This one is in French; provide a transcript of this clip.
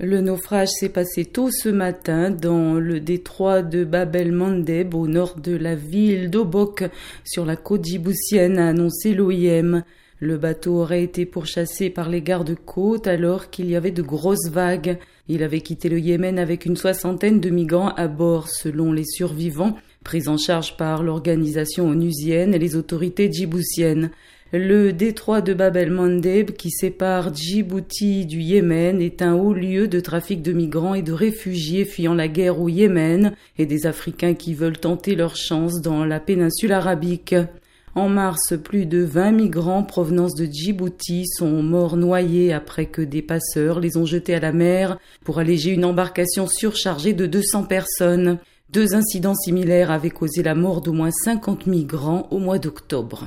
Le naufrage s'est passé tôt ce matin dans le détroit de Bab el Mandeb au nord de la ville d'Obok sur la côte djiboutienne a annoncé l'OIM. Le bateau aurait été pourchassé par les gardes-côtes alors qu'il y avait de grosses vagues. Il avait quitté le Yémen avec une soixantaine de migrants à bord selon les survivants, pris en charge par l'organisation onusienne et les autorités djiboutiennes. Le détroit de Bab el-Mandeb, qui sépare Djibouti du Yémen, est un haut lieu de trafic de migrants et de réfugiés fuyant la guerre au Yémen et des Africains qui veulent tenter leur chance dans la péninsule arabique. En mars, plus de 20 migrants provenance de Djibouti sont morts noyés après que des passeurs les ont jetés à la mer pour alléger une embarcation surchargée de 200 personnes. Deux incidents similaires avaient causé la mort d'au moins 50 migrants au mois d'octobre.